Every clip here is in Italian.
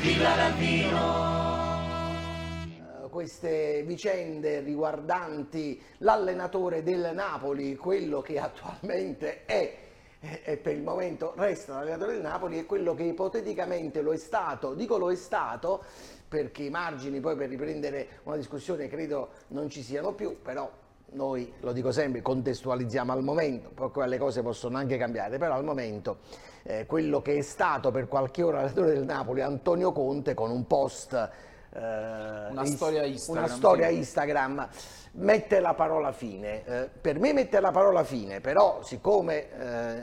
Villa Ravino queste vicende riguardanti l'allenatore del Napoli, quello che attualmente è e per il momento resta l'allenatore del Napoli e quello che ipoteticamente lo è stato, dico lo è stato perché i margini poi per riprendere una discussione credo non ci siano più, però noi, lo dico sempre, contestualizziamo al momento, poi le cose possono anche cambiare, però al momento eh, quello che è stato per qualche ora allenatore del Napoli, Antonio Conte, con un post... Eh, una, storia Instagram, una storia Instagram mette la parola fine. Eh, per me mette la parola fine, però siccome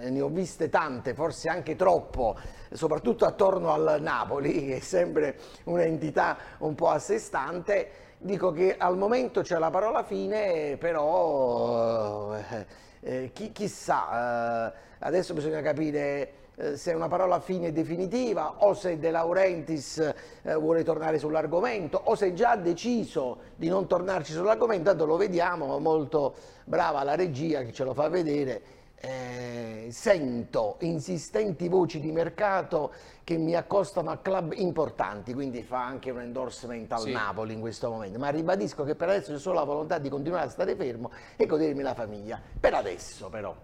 eh, ne ho viste tante, forse anche troppo, soprattutto attorno al Napoli, che è sempre un'entità un po' a sé stante, dico che al momento c'è la parola fine, però eh, eh chi, chissà, eh, adesso bisogna capire eh, se è una parola fine definitiva o se De Laurentiis eh, vuole tornare sull'argomento o se già ha deciso di non tornarci sull'argomento, tanto lo vediamo, molto brava la regia che ce lo fa vedere. Eh, sento insistenti voci di mercato che mi accostano a club importanti, quindi fa anche un endorsement al sì. Napoli in questo momento, ma ribadisco che per adesso c'è solo la volontà di continuare a stare fermo e godermi la famiglia, per adesso però.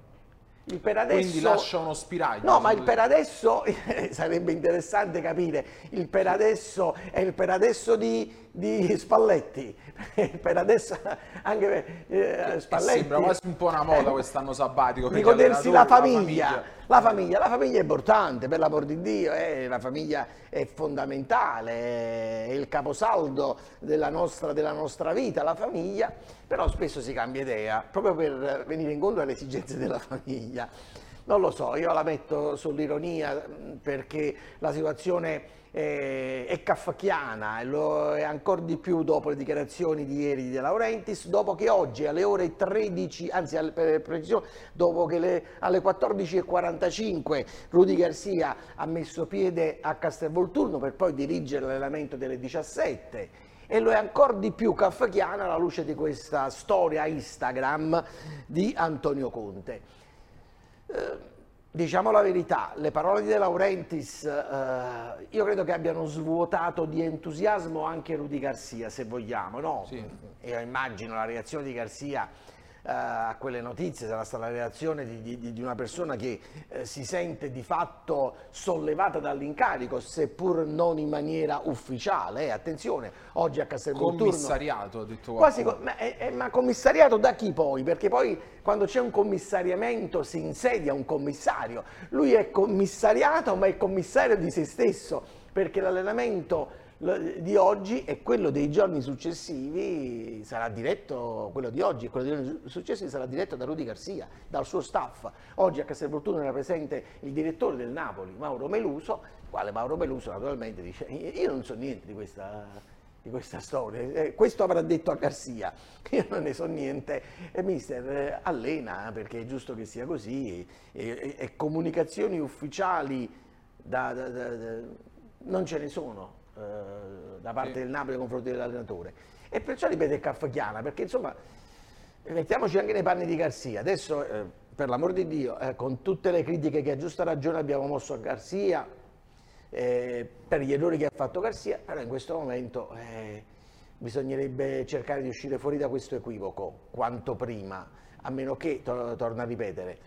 Il per adesso, Quindi lascia uno spiraglio. No, ma il per adesso sarebbe interessante capire. Il per adesso è il per adesso di, di Spalletti. per adesso anche eh, Spalletti. Sembra quasi un po' una moda quest'anno sabbatico. Di godersi la famiglia. la famiglia. La famiglia. La famiglia è importante, per l'amor di Dio. Eh, la famiglia è fondamentale, è il caposaldo della nostra, della nostra vita, la famiglia però spesso si cambia idea proprio per venire incontro alle esigenze della famiglia. Non lo so, io la metto sull'ironia perché la situazione è, è caffacchiana e lo è ancora di più dopo le dichiarazioni di ieri di De Laurentiis, dopo che oggi alle ore 13, anzi per precisione, dopo che le, alle 14.45 Rudy Garcia ha messo piede a Castelvolturno per poi dirigere l'allenamento delle 17 e lo è ancora di più kafkiana alla luce di questa storia Instagram di Antonio Conte. Diciamo la verità, le parole di De Laurentiis eh, io credo che abbiano svuotato di entusiasmo anche Rudy Garcia, se vogliamo, no? Sì. Io immagino la reazione di Garcia a quelle notizie, sarà stata la reazione di, di, di una persona che eh, si sente di fatto sollevata dall'incarico, seppur non in maniera ufficiale. Eh, attenzione, oggi a Castelvolturno... Commissariato, ha detto quasi, ma, eh, ma commissariato da chi poi? Perché poi quando c'è un commissariamento si insedia un commissario. Lui è commissariato ma è commissario di se stesso, perché l'allenamento di oggi e quello dei giorni successivi sarà diretto, quello di oggi e quello dei giorni successivi sarà diretto da Rudy Garcia, dal suo staff. Oggi a Castelvolturno era presente il direttore del Napoli, Mauro Meluso, quale Mauro Meluso naturalmente dice io non so niente di questa, di questa storia, eh, questo avrà detto a Garcia, io non ne so niente, e mister eh, allena perché è giusto che sia così e, e, e comunicazioni ufficiali da, da, da, non ce ne sono eh, da parte sì. del Napoli nei confronti dell'allenatore. E perciò ripete Caffchiana, perché insomma, mettiamoci anche nei panni di Garzia. Adesso, eh, per l'amor di Dio, eh, con tutte le critiche che a giusta ragione abbiamo mosso a Garzia, eh, per gli errori che ha fatto Garzia, però in questo momento eh, bisognerebbe cercare di uscire fuori da questo equivoco quanto prima, a meno che, to torno a ripetere,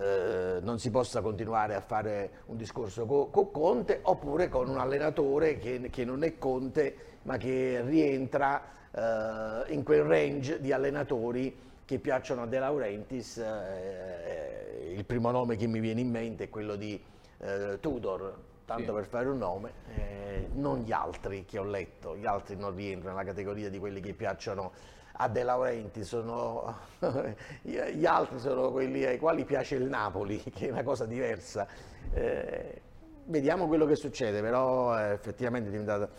eh, non si possa continuare a fare un discorso con co Conte oppure con un allenatore che, che, non è Conte ma che rientra eh, in quel range di allenatori che piacciono a De Laurentiis. Eh, il primo nome che mi viene in mente è quello di eh, Tudor, tanto sì. per fare un nome, eh, non gli altri che ho letto, gli altri non rientrano nella categoria di quelli che piacciono a De Laurenti, sono, gli altri sono quelli ai quali piace il Napoli, che è una cosa diversa. Eh, vediamo quello che succede, però eh, effettivamente è diventata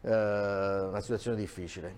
eh, una situazione difficile.